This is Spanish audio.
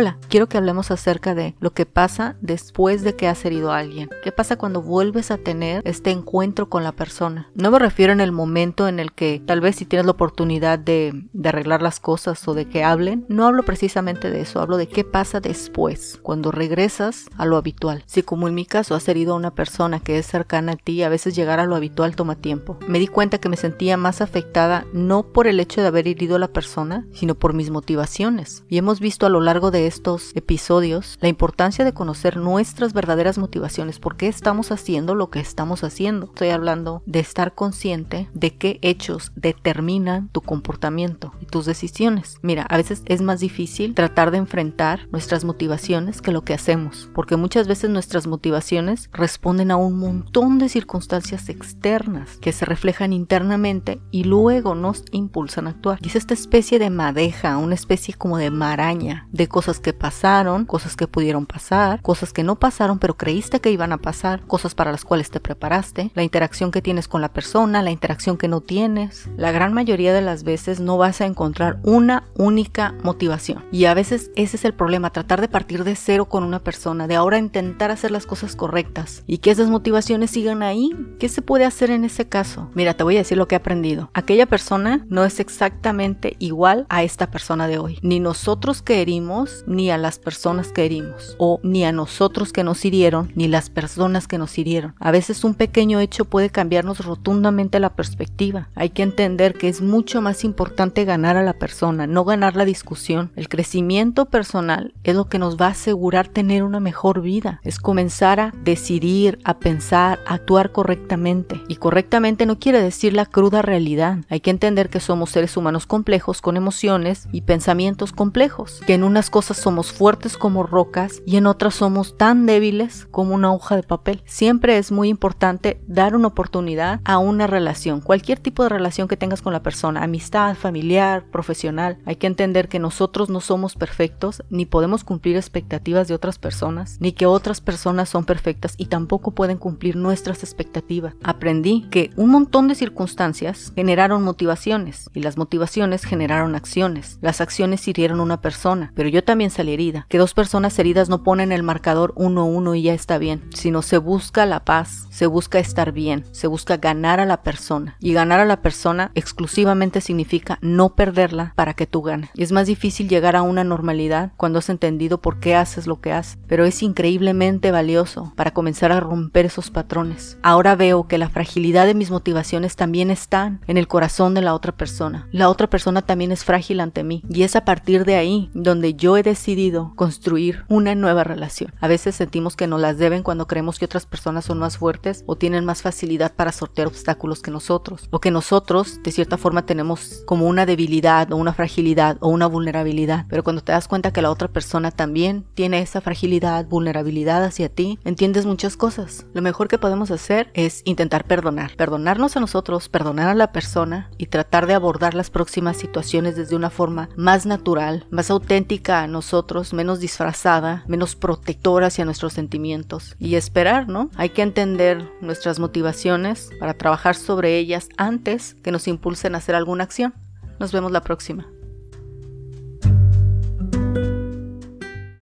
Hola, quiero que hablemos acerca de lo que pasa después de que has herido a alguien. ¿Qué pasa cuando vuelves a tener este encuentro con la persona? No me refiero en el momento en el que tal vez si tienes la oportunidad de, de arreglar las cosas o de que hablen, no hablo precisamente de eso, hablo de qué pasa después, cuando regresas a lo habitual. Si como en mi caso has herido a una persona que es cercana a ti, a veces llegar a lo habitual toma tiempo. Me di cuenta que me sentía más afectada no por el hecho de haber herido a la persona, sino por mis motivaciones. Y hemos visto a lo largo de estos episodios la importancia de conocer nuestras verdaderas motivaciones, por qué estamos haciendo lo que estamos haciendo. Estoy hablando de estar consciente de qué hechos determinan tu comportamiento y tus decisiones. Mira, a veces es más difícil tratar de enfrentar nuestras motivaciones que lo que hacemos, porque muchas veces nuestras motivaciones responden a un montón de circunstancias externas que se reflejan internamente y luego nos impulsan a actuar. Y es esta especie de madeja, una especie como de maraña de cosas cosas que pasaron, cosas que pudieron pasar, cosas que no pasaron pero creíste que iban a pasar, cosas para las cuales te preparaste, la interacción que tienes con la persona, la interacción que no tienes. La gran mayoría de las veces no vas a encontrar una única motivación. Y a veces ese es el problema, tratar de partir de cero con una persona, de ahora intentar hacer las cosas correctas y que esas motivaciones sigan ahí. ¿Qué se puede hacer en ese caso? Mira, te voy a decir lo que he aprendido. Aquella persona no es exactamente igual a esta persona de hoy. Ni nosotros que herimos ni a las personas que herimos, o ni a nosotros que nos hirieron, ni las personas que nos hirieron. A veces un pequeño hecho puede cambiarnos rotundamente la perspectiva. Hay que entender que es mucho más importante ganar a la persona, no ganar la discusión. El crecimiento personal es lo que nos va a asegurar tener una mejor vida. Es comenzar a decidir, a pensar, a actuar correctamente. Y correctamente no quiere decir la cruda realidad. Hay que entender que somos seres humanos complejos con emociones y pensamientos complejos, que en unas cosas somos fuertes como rocas y en otras somos tan débiles como una hoja de papel. Siempre es muy importante dar una oportunidad a una relación, cualquier tipo de relación que tengas con la persona, amistad, familiar, profesional. Hay que entender que nosotros no somos perfectos ni podemos cumplir expectativas de otras personas, ni que otras personas son perfectas y tampoco pueden cumplir nuestras expectativas. Aprendí que un montón de circunstancias generaron motivaciones y las motivaciones generaron acciones. Las acciones hirieron a una persona, pero yo también también herida. Que dos personas heridas no ponen el marcador 1-1 y ya está bien, sino se busca la paz, se busca estar bien, se busca ganar a la persona. Y ganar a la persona exclusivamente significa no perderla para que tú ganes. Es más difícil llegar a una normalidad cuando has entendido por qué haces lo que haces, pero es increíblemente valioso para comenzar a romper esos patrones. Ahora veo que la fragilidad de mis motivaciones también están en el corazón de la otra persona. La otra persona también es frágil ante mí y es a partir de ahí donde yo he decidido construir una nueva relación. A veces sentimos que nos las deben cuando creemos que otras personas son más fuertes o tienen más facilidad para sortear obstáculos que nosotros, o que nosotros de cierta forma tenemos como una debilidad o una fragilidad o una vulnerabilidad. Pero cuando te das cuenta que la otra persona también tiene esa fragilidad, vulnerabilidad hacia ti, entiendes muchas cosas. Lo mejor que podemos hacer es intentar perdonar, perdonarnos a nosotros, perdonar a la persona y tratar de abordar las próximas situaciones desde una forma más natural, más auténtica nosotros, menos disfrazada, menos protectora hacia nuestros sentimientos. Y esperar, ¿no? Hay que entender nuestras motivaciones para trabajar sobre ellas antes que nos impulsen a hacer alguna acción. Nos vemos la próxima.